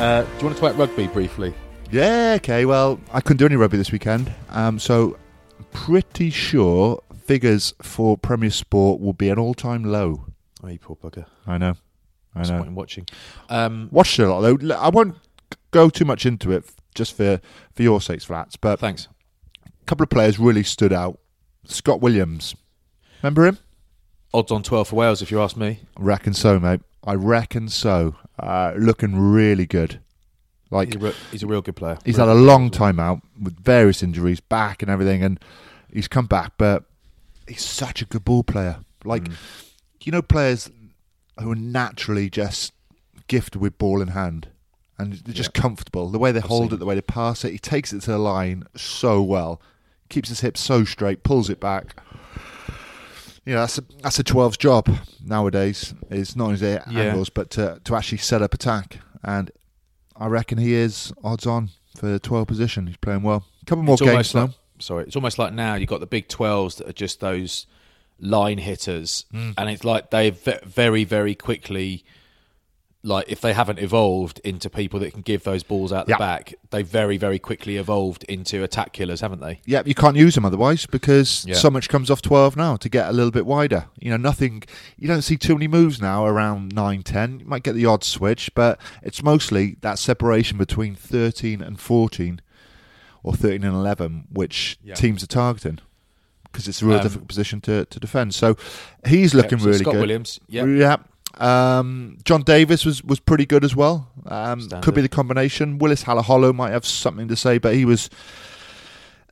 Uh, do you want to talk about rugby briefly? Yeah, okay. Well, I couldn't do any rugby this weekend. Um, so pretty sure figures for Premier Sport will be an all-time low. Oh, you poor bugger. I know. I know. in watching? Um, Watched it a lot though. I won't go too much into it, just for for your sakes, flats. But thanks. a couple of players really stood out. Scott Williams, remember him? Odds on 12 for Wales, if you ask me. Reckon so, mate. I reckon so. Uh, looking really good. Like He's a, re- he's a real good player. He's Real had a player long time out with various injuries, back and everything, and he's come back. But he's such a good ball player. Like, Mm. you know, players who are naturally just gifted with ball in hand and they're just comfortable. The way they I've hold seen it, the way they pass it, he takes it to the line so well, keeps his hips so straight, pulls it back. You know, that's a, that's a 12's job nowadays. Is not only the Yeah. angles, but to, to actually set up attack. And I reckon he is odds on for the 12 position. He's playing well. A couple more It's games now. like, sorry, it's almost like now you've got the big 12s that are just those line hitters, Mm. and it's like they ve- very, very quickly like if they haven't evolved into people that can give those balls out the Yeah. back, they very very quickly evolved into attack killers, haven't they? Yeah, you can't use them otherwise because Yeah. so much comes off 12 now to get a little bit wider. You know, nothing, you don't see too many moves now around 9, 10. You might get the odd switch, but it's mostly that separation between 13 and 14 or 13 and 11, which Yeah. teams are targeting because it's a real Um, difficult position to, to defend. So he's looking so really Scott good. Williams, yeah. Um, John Davies was, was pretty good as well. Um, could be the combination. Willis Halaholo might have something to say, but he was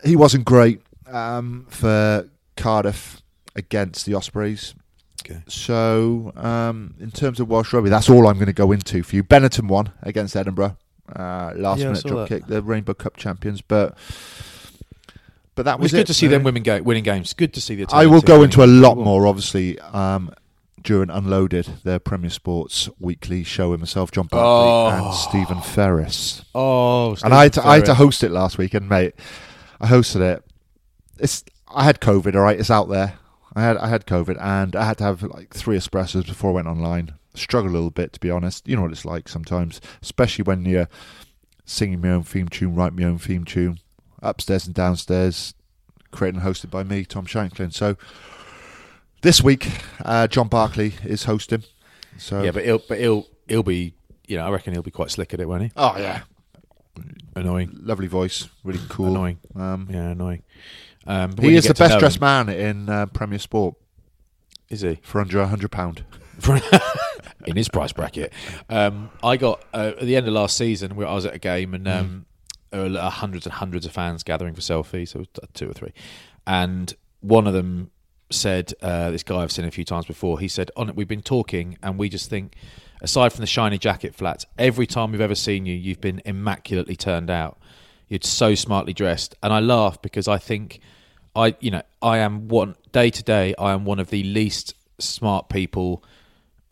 he wasn't great um, for Cardiff against the Ospreys. Okay. So, um, in terms of Welsh rugby, that's all I'm going to go into for you. Benetton won against Edinburgh, uh, last Yeah, minute drop that. kick, the Rainbow Cup champions. But but that It was was good it, to see really. them winning, ga- winning games. Good to see the. I will go into a lot more, obviously, um, during Unloaded, their Premier Sports weekly show with myself, John Barclay, Oh. and Stephen Ferris. Oh, and I had, to, I had to host it last week, and mate, I hosted it. It's I had COVID, all right. It's out there. I had I had COVID, and I had to have like three espressos before I went online. Struggled a little bit, to be honest. You know what it's like sometimes, especially when you're singing my own theme tune, writing my own theme tune, upstairs and downstairs, created and hosted by me, Tom Shanklin. So this week, uh, John Barclay is hosting. So Yeah, but he'll but he'll he'll be you know I reckon he'll be quite slick at it, won't he? oh yeah, Annoying, lovely voice, really cool. annoying, Um, yeah, annoying. Um, but when he you is the get to know best dressed him- man in uh, Premier Sport Is he? for under a hundred pound. *laughs* in his price bracket. Um, I got uh, at the end of last season where I was at a game and um, there were hundreds and hundreds of fans gathering for selfies, so two or three, and one of them said, uh, "This guy I've seen a few times before." He said, "On it, we've been talking, and we just think." Aside from the shiny jacket flats, every time we've ever seen you, you've been immaculately turned out. You're so smartly dressed, and I laugh because I think I, you know, I am one day to day. I am one of the least smart people.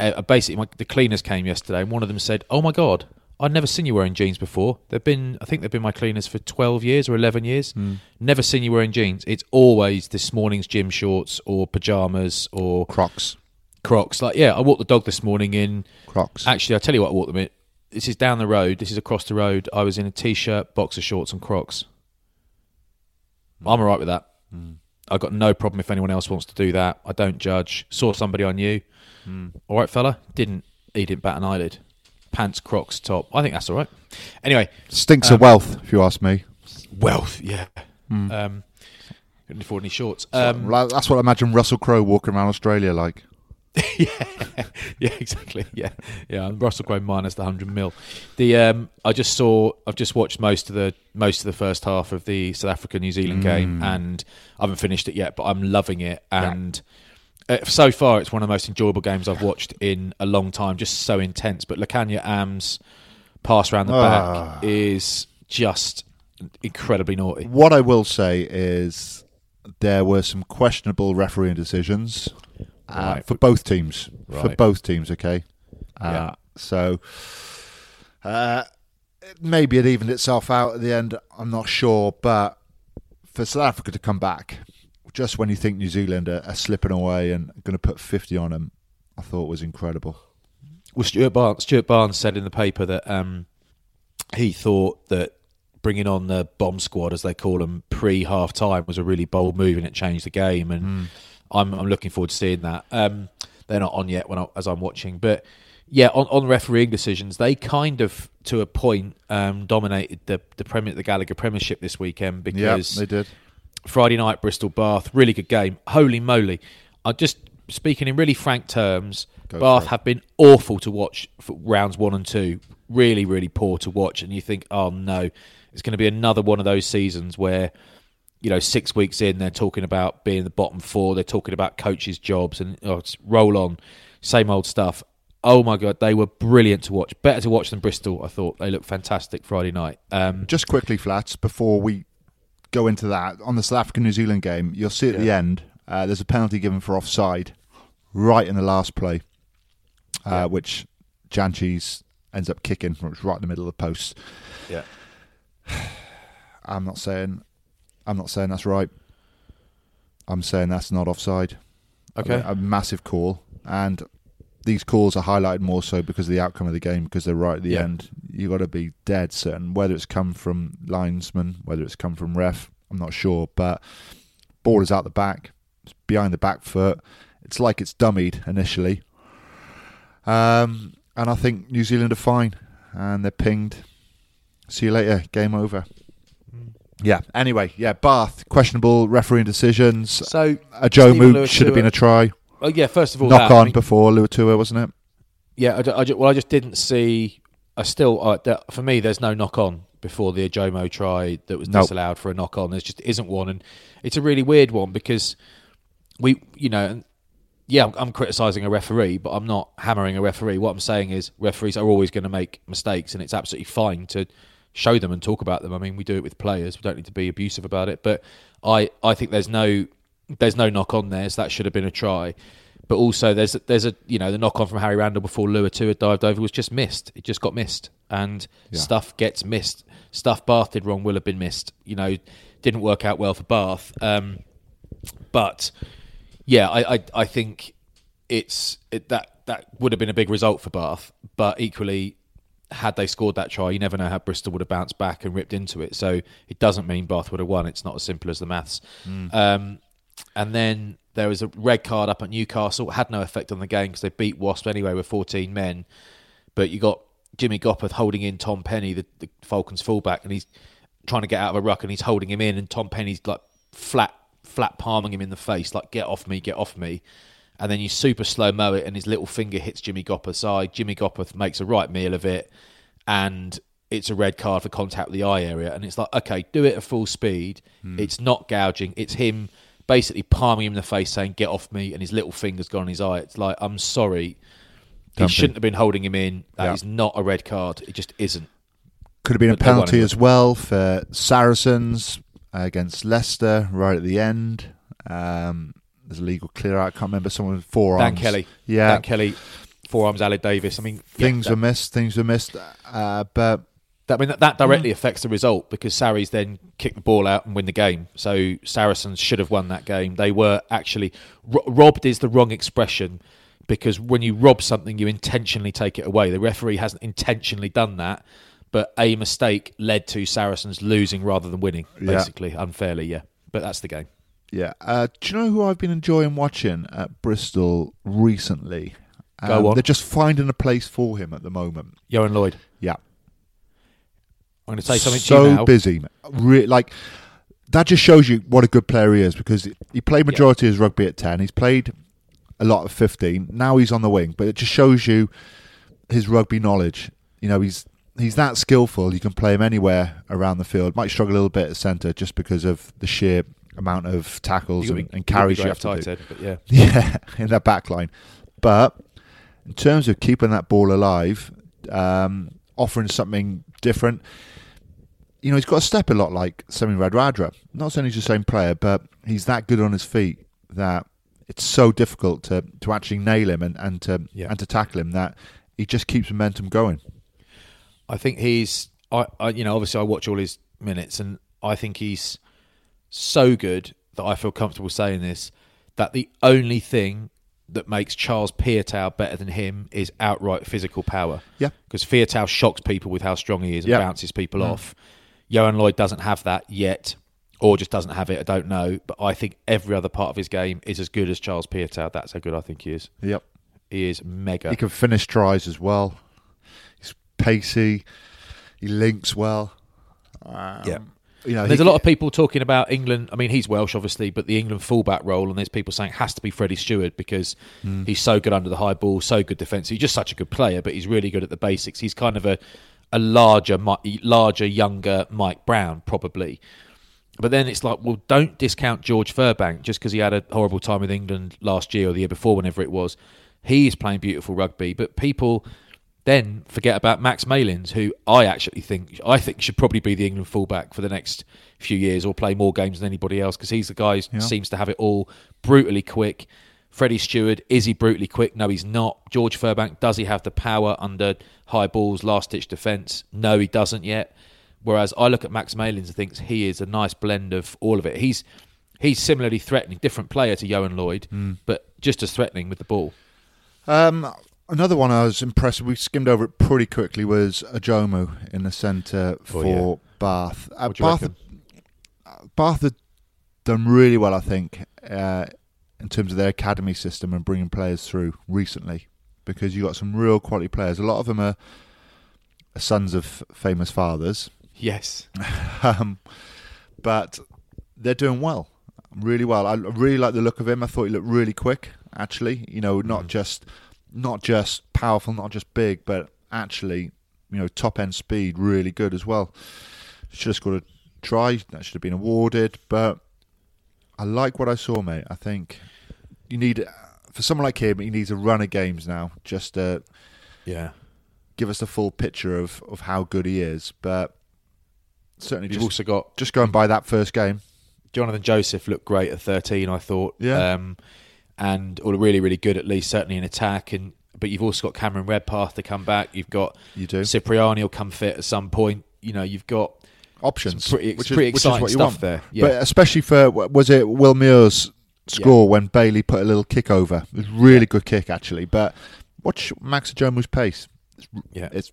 Uh, basically, my, the cleaners came yesterday, and one of them said, "Oh my god, I'd never seen you wearing jeans before. They've been, I think they've been my cleaners for twelve years or eleven years. Hmm. Never seen you wearing jeans. It's always this morning's gym shorts or pajamas or Crocs, Crocs. Like, yeah, I walked the dog this morning in. Crocs. Actually, I tell you what, I walked them in. This is down the road. This is across the road. I was in a t-shirt, boxer shorts, and Crocs. Hmm. I'm all right with that. Hmm. I've got no problem if anyone else wants to do that. I don't judge. Saw somebody on you. All right, fella. Didn't he didn't bat an eyelid. Pants, Crocs, top. I think that's all right. Anyway, Stinks Um, of wealth, if you ask me. wealth. Yeah. Um, couldn't afford any shorts. Um, Like, That's what I imagine Russell Crowe walking around Australia like. *laughs* yeah, *laughs* yeah, exactly. Yeah, yeah. Russell Crowe minus the hundred mil. The um, I just saw. I've just watched most of the most of the first half of the South Africa New Zealand game, and I haven't finished it yet, but I'm loving it. And uh, so far, it's one of the most enjoyable games I've watched in a long time. Just so intense. But Lukhanyo Am's pass around the Ah. back is just incredibly naughty. What I will say is there were some questionable refereeing decisions uh, Right. for both teams. For both teams, okay? Uh, Yeah. So uh, maybe it evened itself out at the end. I'm not sure. But for South Africa to come back, just when you think New Zealand are, are slipping away and going to put 50 on them, I thought was incredible. Well, Stuart Barnes, Stuart Barnes said in the paper that um, he thought that bringing on the bomb squad, as they call them, pre half time was a really bold move and it changed the game. And I'm, I'm looking forward to seeing that. Um, they're not on yet when I, as I'm watching, but yeah, on, on refereeing decisions, they kind of to a point um, dominated the the Premier the Gallagher Premiership this weekend Yeah, because they did. Friday night, Bristol Bath, really good game. Holy moly! I just speaking in really frank terms. Go Bath have been awful to watch for rounds one and two. Really, really poor to watch, and you think, oh no, it's going to be another one of those seasons where, you know, six weeks in they're talking about being the bottom four. They're talking about coaches' jobs and oh, roll on, same old stuff. Oh my god, they were brilliant to watch. Better to watch than Bristol. I thought they looked fantastic Friday night. Um, Just quickly, Flats, before we go into that, on the South Africa New Zealand game, you'll see at the end uh, there's a penalty given for offside right in the last play, uh, which Jantjies ends up kicking, is right in the middle of the post. yeah. *sighs* I'm not saying, I'm not saying that's right. I'm saying that's not offside. Okay. a, a massive call, and these calls are highlighted more so because of the outcome of the game because they're right at the Yeah. end. You've got to be dead certain whether it's come from linesman, whether it's come from ref. I'm not sure, but ball is out the back, it's behind the back foot. It's like it's dummied initially, um, and I think New Zealand are fine, and they're pinged. See you later. Game over. Yeah. Anyway, yeah. Bath questionable refereeing decisions. So Ojomoh should have been a try. Oh yeah, first of all, Knock that, I on mean- before Luatua, wasn't it? Yeah, I, I well, I just didn't see. I still, uh, that, for me, there's no knock on before the Ojomoh try that was Nope. disallowed for a knock on. There just isn't one, and it's a really weird one because we, you know, and yeah, I'm, I'm criticising a referee, but I'm not hammering a referee. What I'm saying is referees are always going to make mistakes, and it's absolutely fine to show them and talk about them. I mean, we do it with players. We don't need to be abusive about it, but I, I think there's no, there's no knock on there. So that should have been a try. But also, there's there's a you know the knock on from Harry Randall before Luatua had dived over was just missed. It just got missed, and Yeah. stuff gets missed. Stuff Bath did wrong will have been missed. You know, didn't work out well for Bath. Um, but yeah, I, I I think it's it, that that would have been a big result for Bath. But equally, had they scored that try, you never know how Bristol would have bounced back and ripped into it. So it doesn't mean Bath would have won. It's not as simple as the maths. Um, and then there was a red card up at Newcastle. It had no effect on the game because they beat Wasp anyway with 14 men. But you got Jimmy Gopperth holding in Tom Penny, the, the Falcons fullback, and he's trying to get out of a ruck and he's holding him in, and Tom Penny's like flat, flat palming him in the face, like "Get off me, get off me." And then you super slow mo it, and his little finger hits Jimmy Gopperth's eye. Jimmy Gopperth makes a right meal of it, and it's a red card for contact with the eye area. And it's like, okay, do it at full speed. Hmm. It's not gouging. It's him basically palming him in the face, saying "Get off me," and his little finger's gone on his eye. It's like, I'm sorry. He shouldn't have been holding him in. That is Yeah. not a red card. It just isn't. Could have been a But won penalty as well for Saracens against Leicester right at the end. Um, there's a legal clear out. I can't remember someone with forearms. Dan Kelly. Yeah. Dan Kelly. Forearms, Aled Davies. I mean, yeah, Things that, were missed. Things were missed. Uh, but that, I mean, that, that directly affects the result because Sarries then kick the ball out and win the game. So Saracens should have won that game. They were actually ro- robbed is the wrong expression because when you rob something, you intentionally take it away. The referee hasn't intentionally done that, but a mistake led to Saracens losing rather than winning, Yeah. basically unfairly. Yeah, but that's the game. yeah, uh, do you know who I've been enjoying watching at Bristol recently? Um, Go on. They're just finding a place for him at the moment. Ioan Lloyd. Yeah. I'm going to say something so to you now. busy. Re- like that just shows you what a good player he is because he played majority of his rugby at ten. He's played a lot of fifteen. Now he's on the wing, but it just shows you his rugby knowledge. You know, he's he's that skillful. You can play him anywhere around the field. Might struggle a little bit at centre just because of the sheer amount of tackles and, be- and you gotta be carries you have to do. But yeah. *laughs* Yeah, in that back line. But in terms of keeping that ball alive, um, offering something different, you know, he's got to step a lot like Semi Radradra. Not saying he's the same player, but he's that good on his feet that it's so difficult to, to actually nail him and, and to Yeah. and to tackle him that he just keeps momentum going. I think he's, I, I, you know, obviously I watch all his minutes, and I think he's so good that I feel comfortable saying this. That the only thing that makes Charles Piutau better than him is outright physical power. Yeah. because Piutau shocks people with how strong he is and Yeah. bounces people mm. off. Ioan Lloyd doesn't have that yet, or just doesn't have it. I don't know, but I think every other part of his game is as good as Charles Piutau. That's how good I think he is. Yep. He is mega. He can finish tries as well. He's pacey. He links well. Um, Yeah. You know, there's he a lot of people talking about England. I mean, he's Welsh, obviously, but the England fullback role, and there's people saying it has to be Freddie Steward because Hmm. he's so good under the high ball, so good defensive. He's just such a good player, but he's really good at the basics. He's kind of a a larger, larger, younger Mike Brown, probably. But then it's like, well, don't discount George Furbank just because he had a horrible time with England last year or the year before, whenever it was. He is playing beautiful rugby, but people then forget about Max Malins, who I actually think I think should probably be the England fullback for the next few years or play more games than anybody else because he's the guy who Yeah. seems to have it all brutally quick. Freddie Steward, is he brutally quick? No, he's not. George Furbank, does he have the power under high balls, last ditch defence? No, he doesn't yet. Whereas I look at Max Malins and think he is a nice blend of all of it. He's he's similarly threatening, different player to Ioan Lloyd, but just as threatening with the ball. Um, Another one I was impressed. with, We skimmed over it pretty quickly. Was Ojomoh in the centre for Oh, yeah. Bath. Uh, What do you Bath. Bath had done really well, I think, uh, in terms of their academy system and bringing players through recently, because you got some real quality players. A lot of them are sons of famous fathers, Yes. *laughs* um, but they're doing well, really well. I really like the look of him. I thought he looked really quick. Actually, you know, not Mm. just not just powerful, not just big, but actually, you know, top end speed, really good as well. Should have scored a try. That should have been awarded, but I like what I saw, mate. I think you need for someone like him, he needs a run of games now, just to Yeah. give us the full picture of, of how good he is. But certainly, You've just, also got just going by that first game. Jonathan Joseph looked great at 13, I thought. Yeah. Um, and or really, really good at least, certainly in attack. And but you've also got Cameron Redpath to come back. You've got You do. Cipriani will come fit at some point. You know, you've got options, pretty- which is, which exciting is what you stuff want. there, yeah. But especially for was it Will Muir's score when Bailey put a little kick over? It was a really good kick actually. But watch Max Ojomoh's pace. It's, Yeah. it's,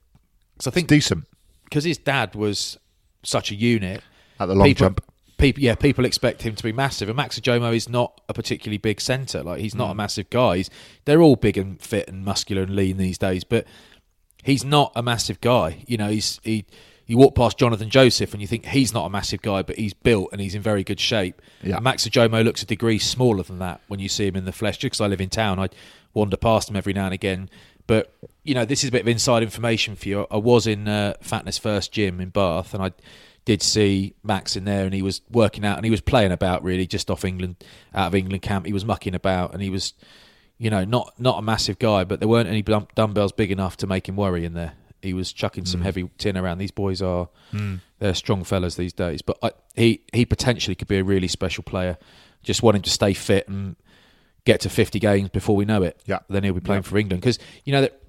I think decent because his dad was such a unit. at the long people, jump. People, yeah, people expect him to be massive, and Max Ojomoh is not a particularly big centre. Like he's Mm. not a massive guy. He's, they're all big and fit and muscular and lean these days, but he's not a massive guy. You know, he's he. You walk past Jonathan Joseph and you think he's not a massive guy, but he's built and he's in very good shape. Yeah. And Max Ojomoh looks a degree smaller than that when you see him in the flesh. Just because I live in town, I wander past him every now and again. But you know, this is a bit of inside information for you. I was in uh, Fatness First Gym in Bath, and I did see Max in there, and he was working out, and he was playing about really just off England, out of England camp. He was mucking about, and he was, you know, not not a massive guy, but there weren't any dumbbells big enough to make him worry in there. He was chucking some mm. heavy tin around. These boys are mm. they're strong fellas these days, but I, he he potentially could be a really special player. Just want him to stay fit and get to 50 games before we know it. Yeah. Then he'll be playing for England because you know that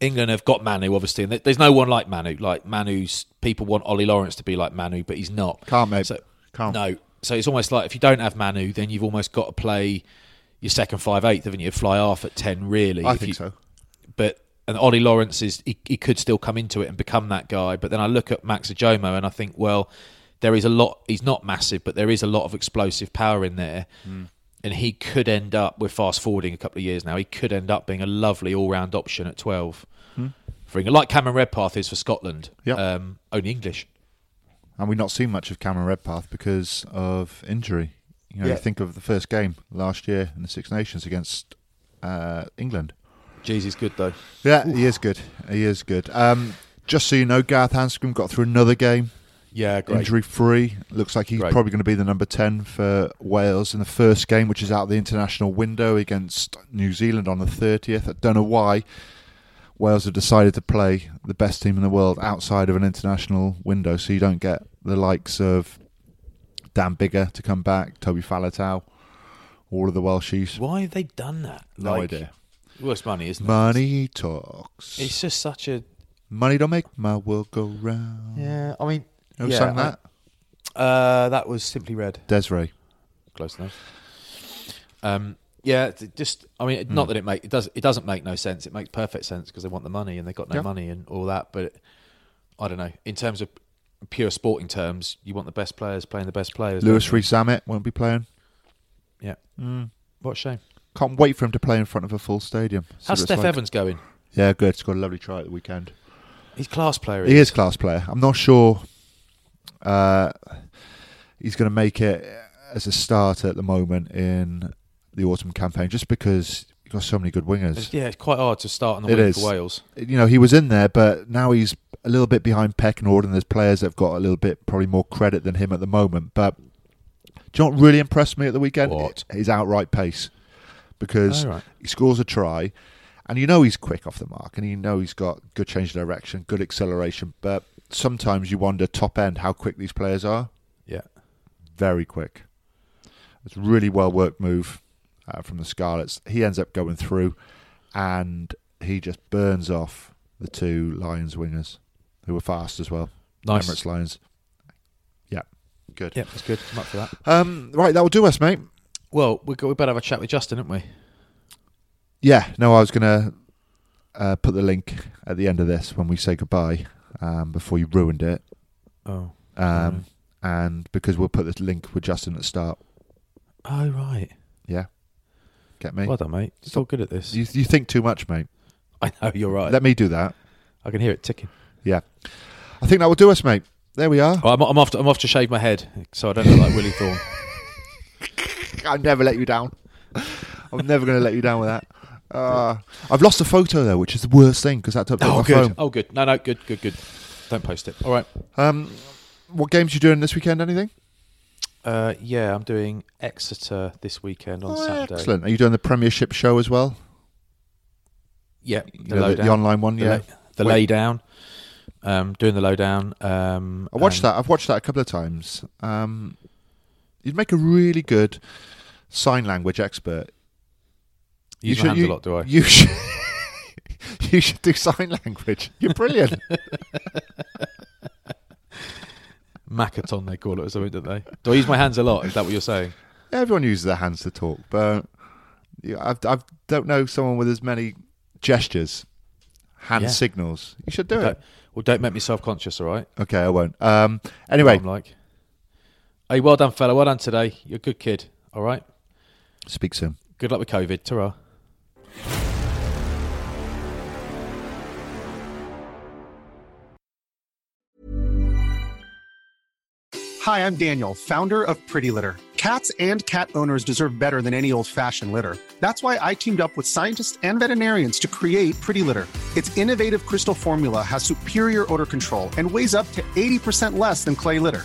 England have got Manu obviously, and there's no one like Manu. Like Manu's people want Ollie Lawrence to be like Manu, but he's not. Can't, mate. So, Can't. No. So it's almost like if you don't have Manu, then you've almost got to play your second five eighth, haven't you? Fly off at ten, really. I think you- so. but and Ollie Lawrence is he, he could still come into it and become that guy. But then I look at Max Ojomoh and I think, well, there is a lot. He's not massive, but there is a lot of explosive power in there, Hmm. and he could end up. We're fast forwarding a couple of years now. He could end up being a lovely all round option at twelve for England, like Cameron Redpath is for Scotland. Yeah. um, only English. And we've not seen much of Cameron Redpath because of injury. You know, Yeah. you think of the first game last year in the Six Nations against uh, England. Jeez, he's good though. Yeah, he is good. He is good. Um, just so you know, Gareth Anscombe got through another game Yeah, great. injury free. Looks like he's Great. probably going to be the number 10 for Wales in the first game, which is out of the international window against New Zealand on the 30th. I don't know why Wales have decided to play the best team in the world outside of an international window, so you don't get the likes of Dan Biggar to come back, Toby Faletau, all of the Welshies. Why have they done that? No Like, idea. Well, it's money, isn't it? Money talks. It's just such a Money don't make my world go round. yeah. I mean, Who yeah, sang I- that? Uh, that was simply red. Desiree. Close enough. Um, yeah, it just I mean, Hmm. not that it make it does it doesn't make no sense. It makes perfect sense because they want the money and they got no Yeah. money and all that. But I don't know. In terms of pure sporting terms, you want the best players playing the best players. Louis don't you? Rees Zammit won't be playing. Yeah. Mm. What a shame. Can't wait for him to play in front of a full stadium. How's Steff like. Evans going? Yeah, good. He's got a lovely try at the weekend. He's class player. He is class player. I'm not sure uh, he's going to make it as a starter at the moment in the autumn campaign, just because you've got so many good wingers. Yeah, it's quite hard to start on the It wing is. for Wales. You know, he was in there, but now he's a little bit behind order, and there's players that have got a little bit probably more credit than him at the moment. But do you know what really impressed me at the weekend? What? His outright pace. Because Oh, right. he scores a try, and you know he's quick off the mark, and you know he's got good change of direction, good acceleration. But sometimes you wonder top end how quick these players are. Yeah. Very quick. It's a really well worked move uh, from the Scarlets. He ends up going through, and he just burns off the two Lions wingers, who were fast as well. Nice. Emirates Lions. Yeah, good. Yeah, that's good. I'm up for that. Um, right, that will do us, mate. Well, we got, we better have a chat with Justin, haven't we? Yeah, no, I was going to uh, put the link at the end of this when we say goodbye um, before you ruined it. Oh. Um, And because we'll put the link with Justin at the start. Oh right. Yeah. Get me? Well done, mate. You're so good at this. You, you think too much, mate. *laughs* I know you're right. Let me do that. I can hear it ticking. Yeah. I think that will do us, mate. There we are. Oh, I'm, I'm off. To, I'm off to shave my head so I don't look like Willie Thorne. *laughs* I'll never let you down. I'm never going to let you down with that. Uh, I've lost a photo though, which is the worst thing because I took Oh, my good. phone. Oh, good. No, no, good, good, good. Don't post it. All right. Um, what games you doing this weekend? Anything? Uh, yeah, I'm doing Exeter this weekend on Oh, Saturday. excellent. Are you doing the Premiership show as well? Yeah, the, know, the- the online one, The yeah. lay- the Wait. lay down. Um, doing the lowdown. Um, I watched that. I've watched that a couple of times. Um, you'd make a really good sign language expert. Use you my hands you, a lot, do I? You should. *laughs* you should do sign language. You're brilliant. *laughs* Makaton, they call it or something, don't they? Do I use my hands a lot? Is that what you're saying? Everyone uses their hands to talk, but I've, I don't know someone with as many gestures, hand Yeah. signals. You should do Don't, it. well, don't make me self-conscious, all right? Okay, I won't. Um, anyway, I'm like, hey, well done, fella. Well done today. You're a good kid. All right. speak soon. Good luck with COVID. Ta-ra. Hi, I'm Daniel, founder of Pretty Litter. Cats and cat owners deserve better than any old fashioned litter. That's why I teamed up with scientists and veterinarians to create Pretty Litter. Its innovative crystal formula has superior odor control and weighs up to 80% less than clay litter.